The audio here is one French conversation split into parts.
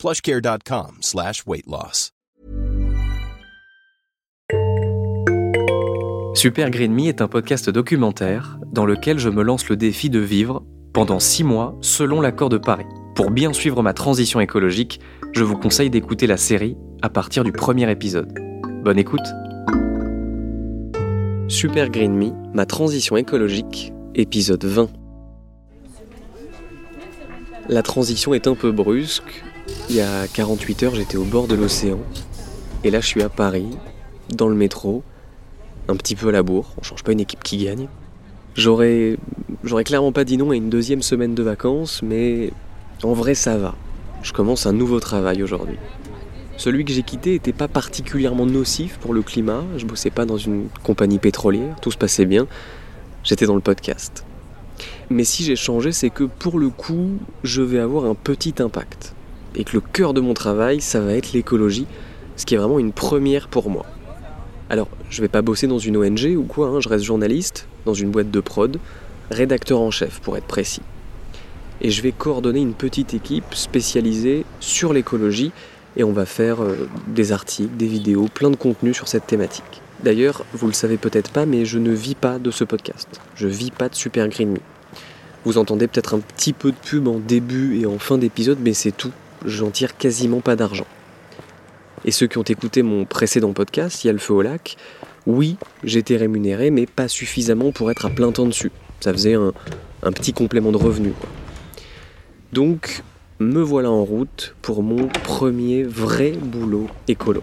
plushcare.com slash. Super Green Me est un podcast documentaire dans lequel je me lance le défi de vivre pendant six mois selon l'accord de Paris. Pour bien suivre ma transition écologique, je vous conseille d'écouter la série à partir du premier épisode. Bonne écoute Super Green Me, ma transition écologique, épisode 20. La transition est un peu brusque. Il y a 48 heures, j'étais au bord de l'océan. Et là, je suis à Paris, dans le métro, un petit peu à la bourre. On change pas une équipe qui gagne. J'aurais, j'aurais clairement pas dit non à une deuxième semaine de vacances, mais en vrai, ça va. Je commence un nouveau travail aujourd'hui. Celui que j'ai quitté n'était pas particulièrement nocif pour le climat. Je bossais pas dans une compagnie pétrolière, tout se passait bien. J'étais dans le podcast. Mais si j'ai changé, c'est que pour le coup, je vais avoir un petit impact. Et que le cœur de mon travail, ça va être l'écologie, ce qui est vraiment une première pour moi. Alors, je vais pas bosser dans une ONG ou quoi, hein, je reste journaliste, dans une boîte de prod, rédacteur en chef pour être précis. Et je vais coordonner une petite équipe spécialisée sur l'écologie et on va faire euh, des articles, des vidéos, plein de contenu sur cette thématique. D'ailleurs, vous le savez peut-être pas, mais je ne vis pas de ce podcast. Je vis pas de Super Green Me. Vous entendez peut-être un petit peu de pub en début et en fin d'épisode, mais c'est tout. J'en tire quasiment pas d'argent. Et ceux qui ont écouté mon précédent podcast, Il y a le feu au lac, oui, j'étais rémunéré, mais pas suffisamment pour être à plein temps dessus. Ça faisait un, petit complément de revenu. Donc, me voilà en route pour mon premier vrai boulot écolo.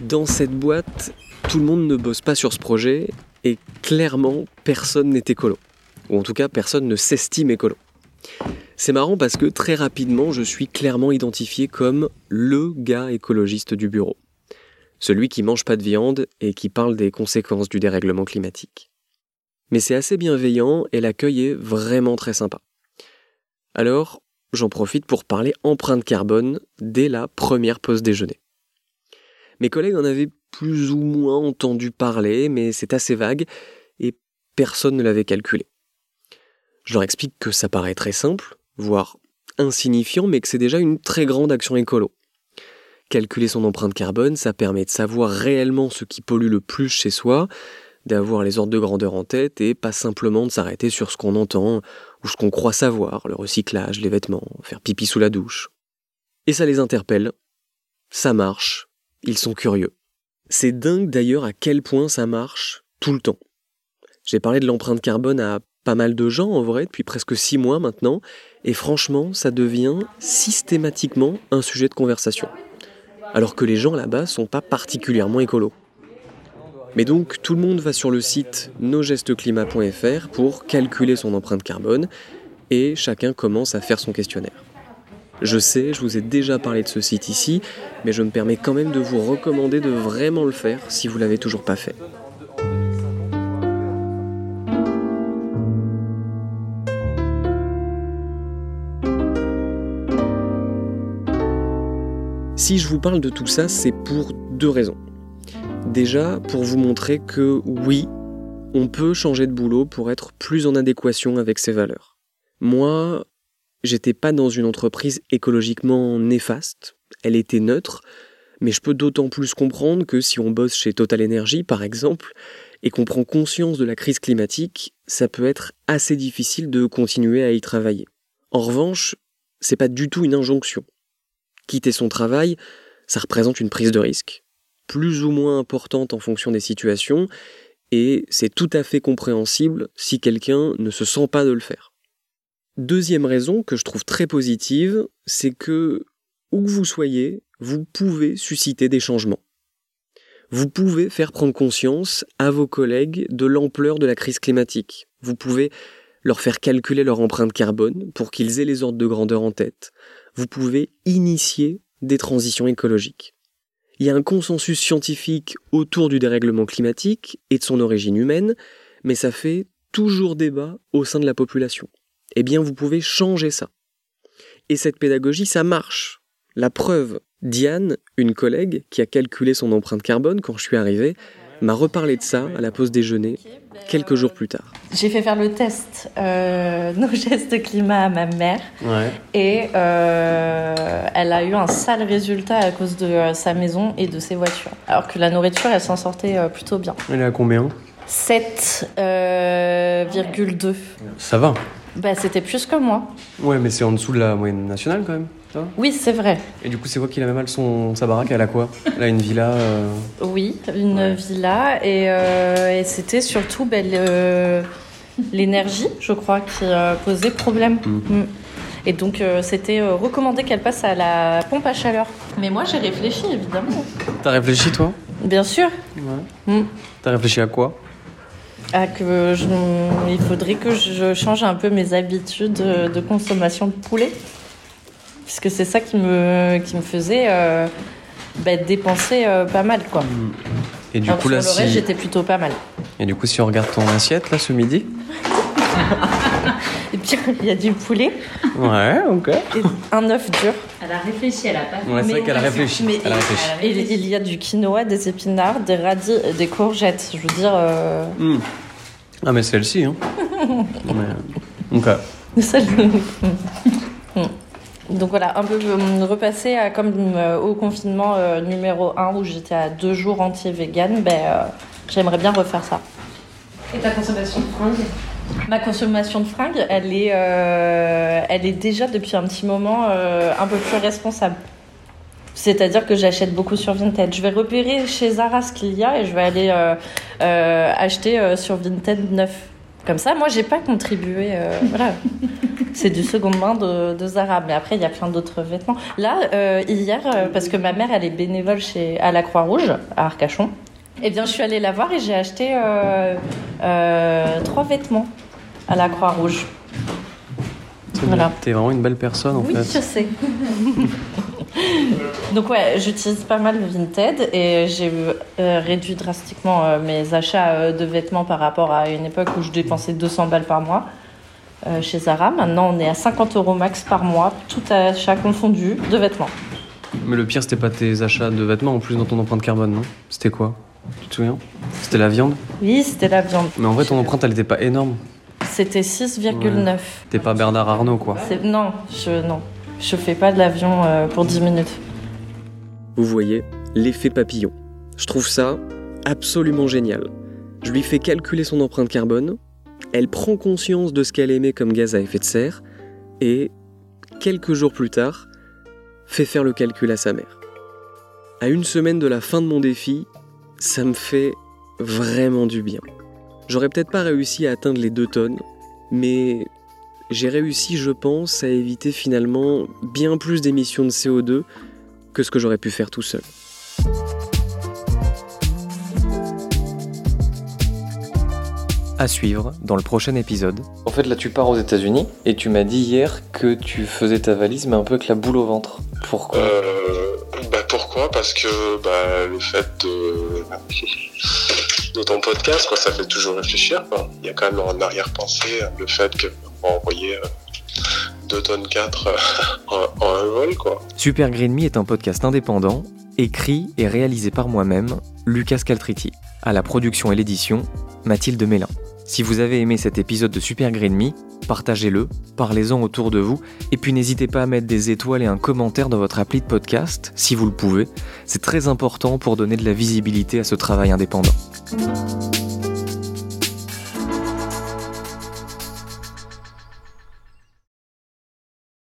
Dans cette boîte, tout le monde ne bosse pas sur ce projet et clairement personne n'est écolo. Ou en tout cas, personne ne s'estime écolo. C'est marrant parce que très rapidement, je suis clairement identifié comme le gars écologiste du bureau. Celui qui mange pas de viande et qui parle des conséquences du dérèglement climatique. Mais c'est assez bienveillant et l'accueil est vraiment très sympa. Alors, j'en profite pour parler empreinte carbone dès la première pause déjeuner. Mes collègues en avaient plus ou moins entendu parler, mais c'est assez vague et personne ne l'avait calculé. Je leur explique que ça paraît très simple, voire insignifiant, mais que c'est déjà une très grande action écolo. Calculer son empreinte carbone, ça permet de savoir réellement ce qui pollue le plus chez soi, d'avoir les ordres de grandeur en tête et pas simplement de s'arrêter sur ce qu'on entend ou ce qu'on croit savoir, le recyclage, les vêtements, faire pipi sous la douche. Et ça les interpelle. Ça marche. Ils sont curieux. C'est dingue d'ailleurs à quel point ça marche tout le temps. J'ai parlé de l'empreinte carbone à pas mal de gens en vrai depuis presque six mois maintenant, et franchement ça devient systématiquement un sujet de conversation. Alors que les gens là-bas sont pas particulièrement écolos. Mais donc tout le monde va sur le site nosgestesclimat.fr pour calculer son empreinte carbone et chacun commence à faire son questionnaire. Je sais, je vous ai déjà parlé de ce site ici, mais je me permets quand même de vous recommander de vraiment le faire si vous l'avez toujours pas fait. Si je vous parle de tout ça, c'est pour deux raisons. Déjà, pour vous montrer que oui, on peut changer de boulot pour être plus en adéquation avec ses valeurs. Moi, j'étais pas dans une entreprise écologiquement néfaste, elle était neutre, mais je peux d'autant plus comprendre que si on bosse chez Total Energy, par exemple, et qu'on prend conscience de la crise climatique, ça peut être assez difficile de continuer à y travailler. En revanche, c'est pas du tout une injonction. Quitter son travail, ça représente une prise de risque, plus ou moins importante en fonction des situations, et c'est tout à fait compréhensible si quelqu'un ne se sent pas de le faire. Deuxième raison que je trouve très positive, c'est que, où que vous soyez, vous pouvez susciter des changements. Vous pouvez faire prendre conscience à vos collègues de l'ampleur de la crise climatique. Vous pouvez leur faire calculer leur empreinte carbone pour qu'ils aient les ordres de grandeur en tête. Vous pouvez initier des transitions écologiques. Il y a un consensus scientifique autour du dérèglement climatique et de son origine humaine, mais ça fait toujours débat au sein de la population. Eh bien, vous pouvez changer ça. Et cette pédagogie, ça marche. La preuve, Diane, une collègue qui a calculé son empreinte carbone quand je suis arrivé, m'a reparlé de ça à la pause déjeuner quelques jours plus tard. J'ai fait faire le test euh, nos gestes climat à ma mère et euh, elle a eu un sale résultat à cause de euh, sa maison et de ses voitures. Alors que la nourriture, elle s'en sortait plutôt bien. Elle est à combien? 7,2. Ça va bah, C'était plus que moi. Ouais, mais c'est en dessous de la moyenne nationale quand même. oui, c'est vrai. Et du coup, c'est quoi qui a mal son, sa baraque Elle a quoi? Elle a une villa euh Oui, une villa. Et, euh, et c'était surtout ben, l'énergie, je crois, qui euh, posait problème. Mm. Mm. Et donc, c'était recommandé qu'elle passe à la pompe à chaleur. Mais moi, j'ai réfléchi, évidemment. T'as réfléchi, toi? Bien sûr. Ouais. Mm. T'as réfléchi à quoi? Ah, que il faudrait que je change un peu mes habitudes de consommation de poulet. Puisque c'est ça qui me, qui me faisait euh, bah, dépenser euh, pas mal. Quoi. Mm. Et du coup, là, reste, j'étais plutôt pas mal. Et du coup, si on regarde ton assiette, là, ce midi Et puis, il y a du poulet. Ouais, ok. Et un œuf dur. Elle a réfléchi, elle a pas Ouais, c'est vrai qu'elle a réfléchi. elle a réfléchi. Et il y a du quinoa, des épinards, des radis, des courgettes. Je veux dire. Euh... Mm. Ah, mais celle-ci, hein. mais... Ok. Donc voilà, un peu euh, repasser à, comme euh, au confinement euh, numéro 1 où j'étais à deux jours entier vegan, ben, j'aimerais bien refaire ça. Et ta consommation de fringues? Ma consommation de fringues, elle est, elle est déjà depuis un petit moment un peu plus responsable. C'est-à-dire que j'achète beaucoup sur Vinted. Je vais repérer chez Zara ce qu'il y a et je vais aller acheter sur Vinted neuf. Comme ça, moi, j'ai pas contribué. voilà. C'est du second main de, Zara. Mais après, il y a plein d'autres vêtements. Là, euh, hier, euh, parce que ma mère, elle est bénévole chez, à la Croix-Rouge, à Arcachon. Eh bien, je suis allée la voir et j'ai acheté euh, trois vêtements à la Croix-Rouge. Voilà. T'es vraiment une belle personne, en fait. Oui, je sais. Donc ouais, j'utilise pas mal le Vinted et j'ai réduit drastiquement mes achats de vêtements par rapport à une époque où je dépensais 200 balles par mois. Euh, chez Zara. Maintenant, on est à 50 euros max par mois, tout achat confondu, de vêtements. Mais le pire, c'était pas tes achats de vêtements en plus dans ton empreinte carbone, non? C'était quoi? Tu te souviens? C'était la viande? Oui, c'était la viande. Mais en vrai, ton empreinte, elle était pas énorme. C'était 6,9. T'es pas Bernard Arnault, quoi. Non, je non, je fais pas de l'avion euh, pour 10 minutes. Vous voyez, l'effet papillon. Je trouve ça absolument génial. Je lui fais calculer son empreinte carbone, elle prend conscience de ce qu'elle émet comme gaz à effet de serre et, quelques jours plus tard, fait faire le calcul à sa mère. À une semaine de la fin de mon défi, ça me fait vraiment du bien. J'aurais peut-être pas réussi à atteindre les 2 tonnes, mais j'ai réussi, je pense, à éviter finalement bien plus d'émissions de CO2 que ce que j'aurais pu faire tout seul. à suivre dans le prochain épisode. En fait, là, tu pars aux États-Unis et tu m'as dit hier que tu faisais ta valise, mais un peu avec la boule au ventre. Pourquoi? Euh, Pourquoi Parce que bah, le fait de, ton podcast, quoi, ça fait toujours réfléchir. Il y a quand même en arrière-pensée le fait qu'on va envoyer 2 euh, tonnes 4 euh, en, un vol. Quoi. Super Green Me est un podcast indépendant, écrit et réalisé par moi-même, Lucas Caltriti. À la production et l'édition, Mathilde Mélin. Si vous avez aimé cet épisode de Super Green Me, partagez-le, parlez-en autour de vous, et puis n'hésitez pas à mettre des étoiles et un commentaire dans votre appli de podcast, si vous le pouvez. C'est très important pour donner de la visibilité à ce travail indépendant.